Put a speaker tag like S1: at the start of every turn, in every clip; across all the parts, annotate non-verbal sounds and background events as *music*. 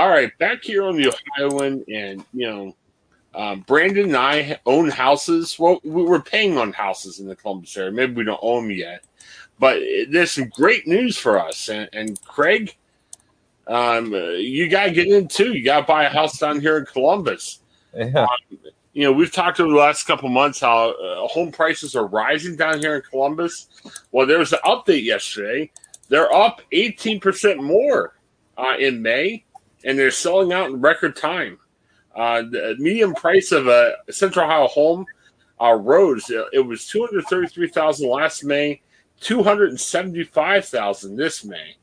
S1: All right, back here on the Ohioan, and you know, um, Brandon and I own houses. Well, we were paying on houses in the Columbus area. Maybe we don't own them yet, but there's some great news for us. And, and Craig, um, you got to get in too. You got to buy a house down here in Columbus.
S2: Yeah.
S1: Um, you know, we've talked over the last couple months how uh, home prices are rising down here in Columbus. Well, there was an update yesterday. They're up 18% more uh, in May, and they're selling out in record time. Uh, the median price of a Central Ohio home uh, rose. It was 233000 last May, 275000 this May.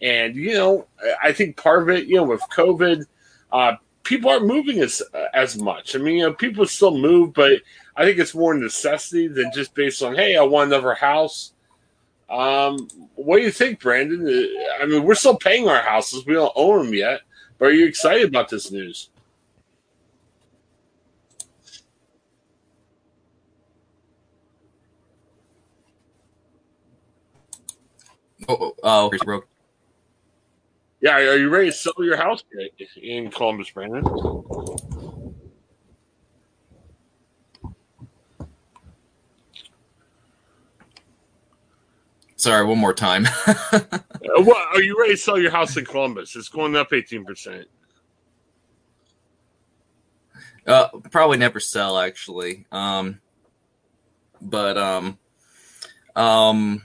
S1: And, you know, I think part of it, you know, with COVID, uh, people aren't moving as as much. I mean, you know, people still move, but I think it's more necessity than just based on, hey, I want another house. Um, what do you think, Brandon? I mean, we're still paying our houses; we don't own them yet. But are you excited about this news?
S2: Oh, oh, oh broke.
S1: Yeah, are you ready to sell your house in Columbus, Brandon?
S2: Sorry, one more time. *laughs*
S1: uh, what, are you ready to sell your house in Columbus? It's going up eighteen percent.
S2: Uh, probably never sell actually. Um, but um, um,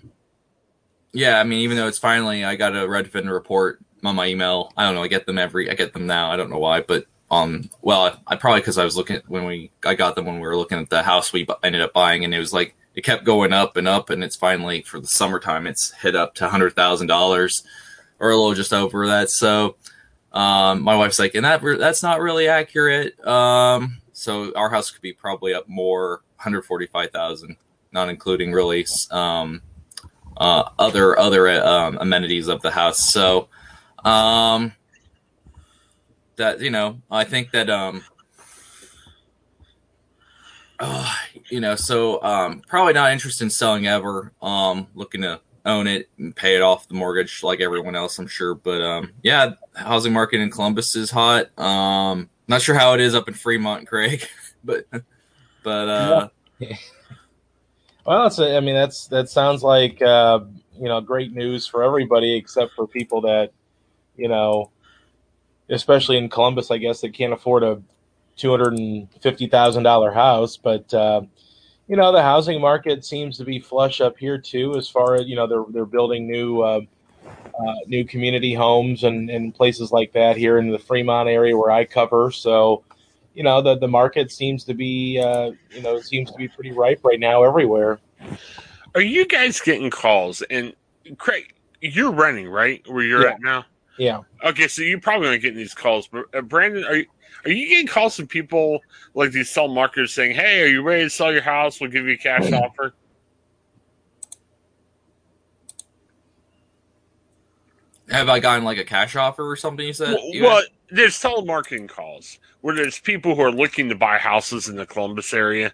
S2: yeah. I mean, even though it's finally, I got a Redfin report on my email. I don't know. I get them every. I get them now. I don't know why, but um, well, I, I probably because I was looking at when we I got them when we were looking at the house we ended up buying, and it was like it kept going up and up, and it's finally for the summertime, it's hit up to hundred thousand dollars or a little just over that. So, um, my wife's like, and that that's not really accurate. Um, so our house could be probably up more, hundred forty five thousand, not including really um, uh, other other um, amenities of the house. So. Um, that you know, I think that um, uh, you know, so um, probably not interested in selling ever. Um, looking to own it and pay it off the mortgage like everyone else, I'm sure. But um, yeah, housing market in Columbus is hot. Um, not sure how it is up in Fremont, *laughs* Craig, but but uh, *laughs*
S3: well, it's a, I mean that's that sounds like uh, you know great news for everybody except for people that you know, especially in Columbus, I guess they can't afford a two hundred and fifty thousand dollar house. But uh, you know, the housing market seems to be flush up here too. As far as you know, they're they're building new uh, uh, new community homes and, and places like that here in the Fremont area where I cover. So. You know the the market seems to be uh, you know seems to be pretty ripe right now everywhere.
S1: Are you guys getting calls? And Craig, you're running right where you're
S3: Yeah.
S1: at now.
S3: Yeah.
S1: Okay, so you're probably not getting these calls, but uh, Brandon, are you are you getting calls from people like these sell marketers saying, "Hey, are you ready to sell your house? We'll give you a cash offer."
S2: have I gotten like a cash offer or something? You said.
S1: Well,
S2: You
S1: well, there's telemarketing calls where there's people who are looking to buy houses in the Columbus area,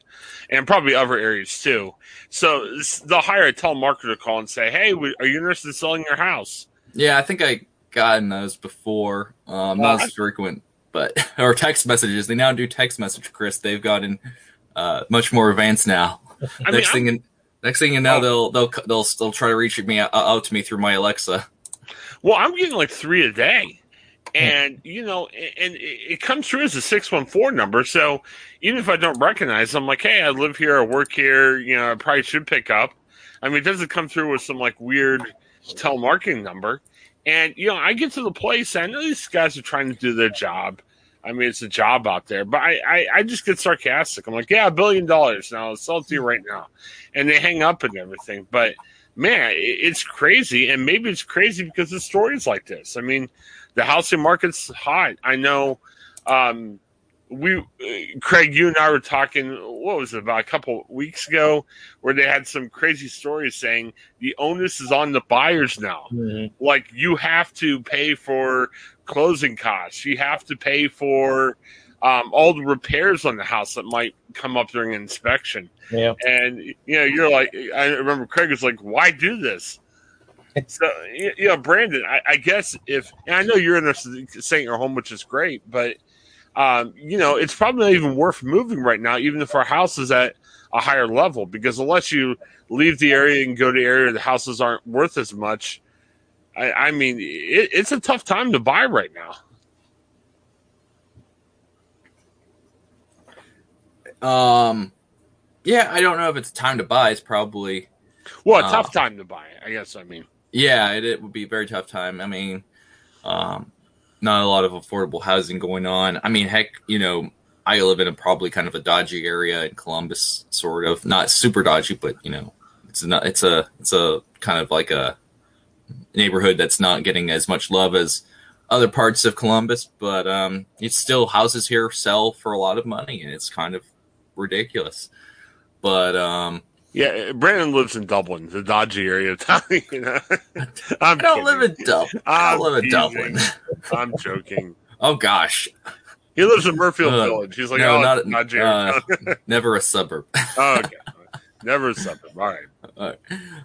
S1: and probably other areas too. So they'll hire a telemarketer call and say, "Hey, are you interested in selling your house?"
S2: Yeah, I think I gotten those before. Um, not as frequent, but *laughs* or text messages. They now do text message, Chris. They've gotten uh, much more advanced now. *laughs* *laughs*
S1: I mean,
S2: next
S1: I'm-
S2: thing, you- next thing you know,
S1: Oh.
S2: they'll they'll they'll still try to reach me out, out to me through my Alexa.
S1: Well, I'm getting like three a day, And you know, and it comes through as a six one four number. So even if I don't recognize, I'm like, hey, I live here, I work here. You know, I probably should pick up. I mean, it doesn't come through with some like weird telemarketing number. And you know, I get to the place. I know these guys are trying to do their job. I mean, it's a job out there, but I, I, I just get sarcastic. I'm like, yeah, a billion dollars now. I'll sell it to you right now, and they hang up and everything. But man, it's crazy, and maybe it's crazy because the stories like this. I mean, the housing market's hot. I know. Um, we, Craig, you and I were talking. What was it about a couple weeks ago, where they had some crazy stories saying the onus is on the buyers now. Mm-hmm. Like you have to pay for closing costs. You have to pay for um, all the repairs on the house that might come up during inspection.
S3: Yeah.
S1: And you know, you're like, I remember Craig was like, "Why do this?" *laughs* so you know, Brandon, I, I guess if and I know you're in a St. Your home, which is great, but um, you know, it's probably not even worth moving right now, even if our house is at a higher level, because unless you leave the area and go to area the houses aren't worth as much. I, I mean, it, it's a tough time to buy right now.
S2: Um, yeah, I don't know if it's time to buy. It's probably
S1: well, a uh, tough time to buy. I guess. I mean,
S2: yeah, it, it would be a very tough time. I mean, um, not a lot of affordable housing going on. I mean, heck, you know, I live in a probably kind of a dodgy area in Columbus, sort of not super dodgy, but you know, it's not. It's a it's a kind of like a neighborhood that's not getting as much love as other parts of Columbus, but um, it's still houses here sell for a lot of money, and it's kind of ridiculous. But um,
S1: yeah, Brandon lives in Dublin, the dodgy area of town. *laughs* You know, *laughs*
S2: I'm I do not live in Dublin. I don't live in Dublin. *laughs*
S1: I'm joking.
S2: oh gosh,
S1: he lives in Muirfield uh, Village. He's like, no, oh, not dodgy uh,
S2: never a suburb.
S1: oh, okay, never a suburb. All right.
S2: All right.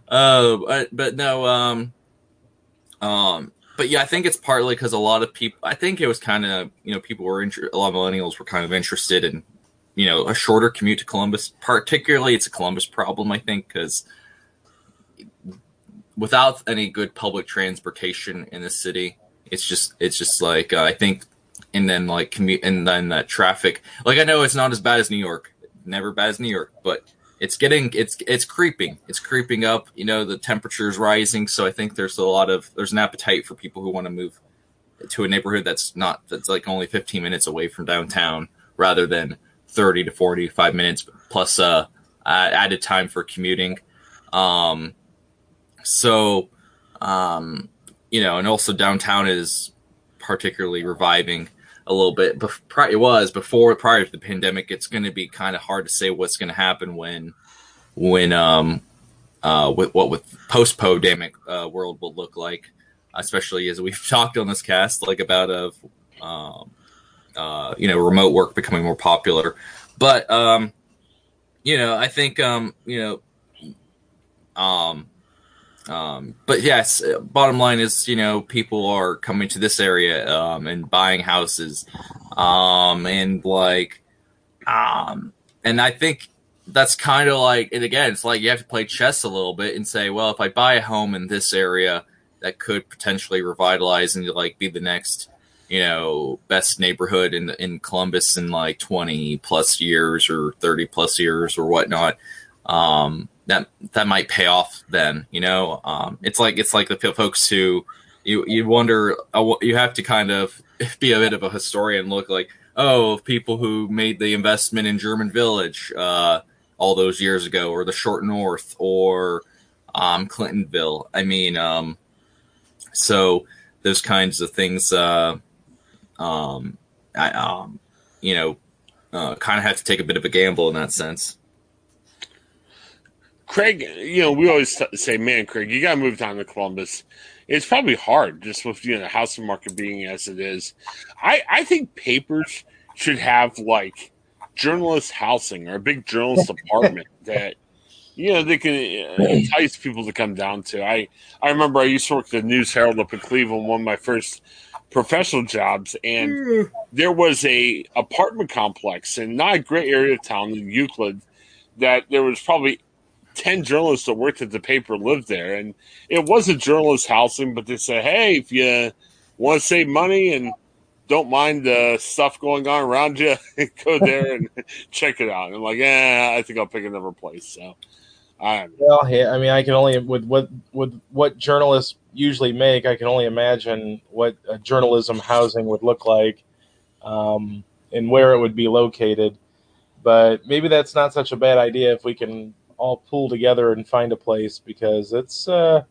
S2: Uh, but, but no, um, um, but yeah, I think it's partly because a lot of people. I think it was kind of you know people were inter- a lot of millennials were kind of interested in you know a shorter commute to Columbus. Particularly, it's a Columbus problem, I think, because without any good public transportation in the city, it's just it's just like uh, I think, and then like commute and then that traffic. Like I know it's not as bad as New York, never bad as New York, but it's getting it's it's creeping it's creeping up you know the temperature is rising so i think there's a lot of there's an appetite for people who want to move to a neighborhood that's not that's like only 15 minutes away from downtown rather than 30 to 45 minutes plus uh added time for commuting um so um you know and also downtown is particularly reviving a little bit. But it was before prior to the pandemic. It's going to be kind of hard to say what's going to happen when when um uh with what with post pandemic uh, world will look like, especially as we've *laughs* talked on this cast like about of um uh you know remote work becoming more popular. But um you know I think um you know um um, but yes, bottom line is, you know, people are coming to this area um, and buying houses, um, and like, um, and I think that's kind of like, and again, it's like you have to play chess a little bit and say, well, if I buy a home in this area, that could potentially revitalize and like be the next, you know, best neighborhood in in Columbus in like twenty plus years or thirty plus years or whatnot. Um, that that might pay off then you know um, it's like it's like the folks who you you wonder uh, you have to kind of *laughs* be a bit of a historian look like oh people who made the investment in german village uh, all those years ago or the short north or um, clintonville i mean um, so those kinds of things uh, um, I, um, you know uh, kind of have to take a bit of a gamble in that sense
S1: Craig, you know, we always say, man, Craig, you got to move down to Columbus. It's probably hard just with you know the housing market being as it is. I I think papers should have like journalist housing or a big journalist *laughs* apartment that you know they can uh, entice people to come down to. I I remember I used to work at the News Herald up in Cleveland, one of my first professional jobs, and mm. there was a apartment complex in not a great area of town in Euclid that there was probably 10 journalists that worked at the paper lived there. And it was a journalist housing, but they said, hey, if you want to save money and don't mind the stuff going on around you, *laughs* go there and *laughs* check it out. And I'm like, yeah, I think I'll pick another place. So, I
S3: well, yeah, I mean, I can only with what with what journalists usually make, I can only imagine what a journalism housing would look like, um, and where it would be located. But maybe that's not such a bad idea if we can all pull together and find a place because it's. Uh,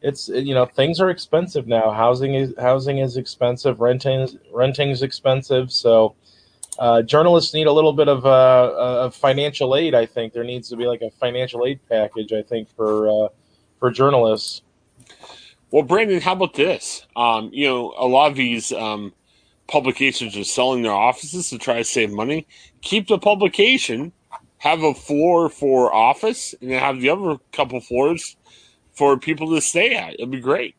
S3: it's you know things are expensive now. Housing is housing is expensive. Renting renting is expensive. So uh, journalists need a little bit of uh, of financial aid. I think there needs to be like a financial aid package. I think for uh, for journalists.
S1: Well, Brandon, how about this? Um, you know, a lot of these um, publications are selling their offices to try to save money. Keep the publication, have a floor for office, and then have the other couple floors for people to stay at. It'd be great.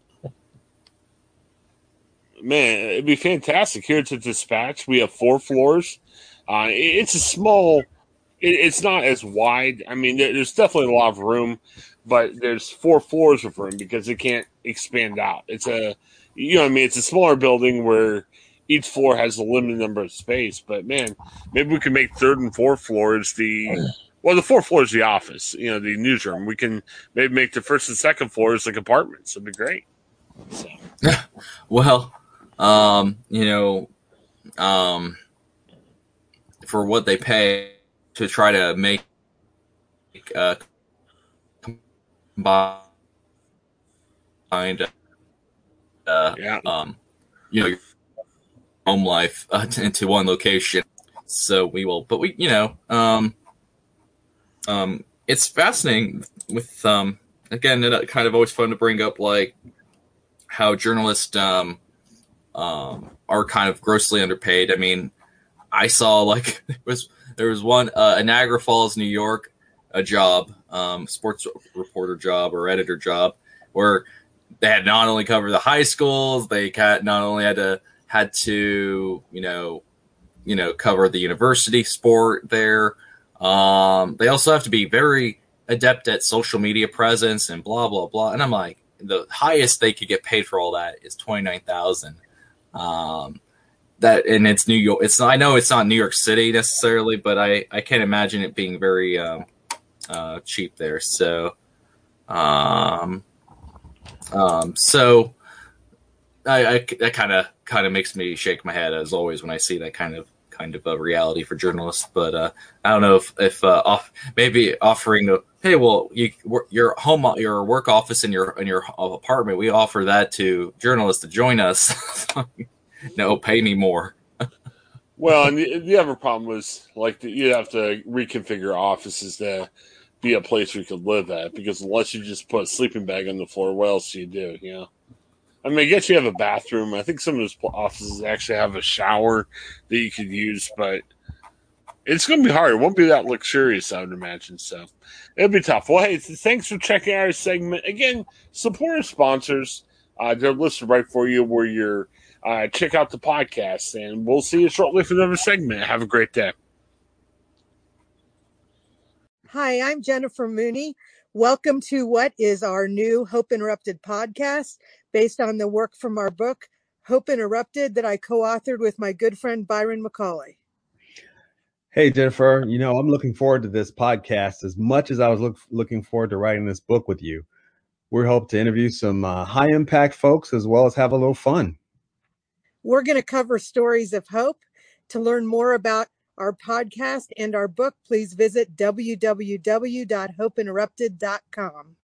S1: Man, it'd be fantastic. Here the dispatch, we have four floors. Uh, it's a small. it's not as wide. I mean, there's definitely a lot of room, but there's four floors of room because it can't expand out. It's a, you know, I mean, it's a smaller building where each floor has a limited number of space. But man, maybe we can make third and fourth floors the well, the fourth floor is the office, you know, the newsroom. We can maybe make the first and second floors like apartments. It'd be great. So. *laughs*
S2: well, um, you know, um, for what they pay to try to make uh, combined, uh, yeah. um, you know, home life uh, into one location. So we will, but we, you know, um, um, it's fascinating with um, again, it uh, kind of always fun to bring up like how journalists um, um, are kind of grossly underpaid. I mean, I saw like *laughs* there was there was one uh, in Niagara Falls, New York, a job, um, sports reporter job or editor job, where they had not only covered the high schools, they not only had to had to you know you know cover the university sport there um, they also have to be very adept at social media presence and blah blah blah. And I'm like, the highest they could get paid for all that is twenty nine thousand. Um, that and it's New York. It's I know it's not New York City necessarily, but I I can't imagine it being very um, uh, cheap there. So, um, um, so I, I that kind of kind of makes me shake my head as always when I see that kind of kind of a reality for journalists. But uh, I don't know if if uh, off maybe offering the hey, well, you your home your work office in your in your apartment, we offer that to journalists to join us. *laughs* no, pay me more.
S1: well, and the, the, other problem was like you'd have to reconfigure offices to be a place you could live at because unless you just put a sleeping bag on the floor, what else do you do? You know. I mean, I guess you have a bathroom. I think some of those offices actually have a shower that you could use, but it's going to be hard. It won't be that luxurious, I would imagine. So it'll be tough. Well, hey, thanks for checking out our segment. Again, support our sponsors. Uh, they're listed right for you where you're. Uh, check out the podcast, and we'll see you shortly for another segment. Have a great day.
S4: Hi, I'm Jennifer Mooney. Welcome to what is our new Hope Interrupted podcast based on the work from our book, Hope Interrupted, that I co authored with my good friend Byron McCauley.
S5: Hey, Jennifer, you know, I'm looking forward to this podcast as much as I was look, looking forward to writing this book with you. We hope to interview some uh, high impact folks as well as have a little fun.
S4: We're going to cover stories of hope. To learn more about our podcast and our book, please visit www.hopeinterrupted.com.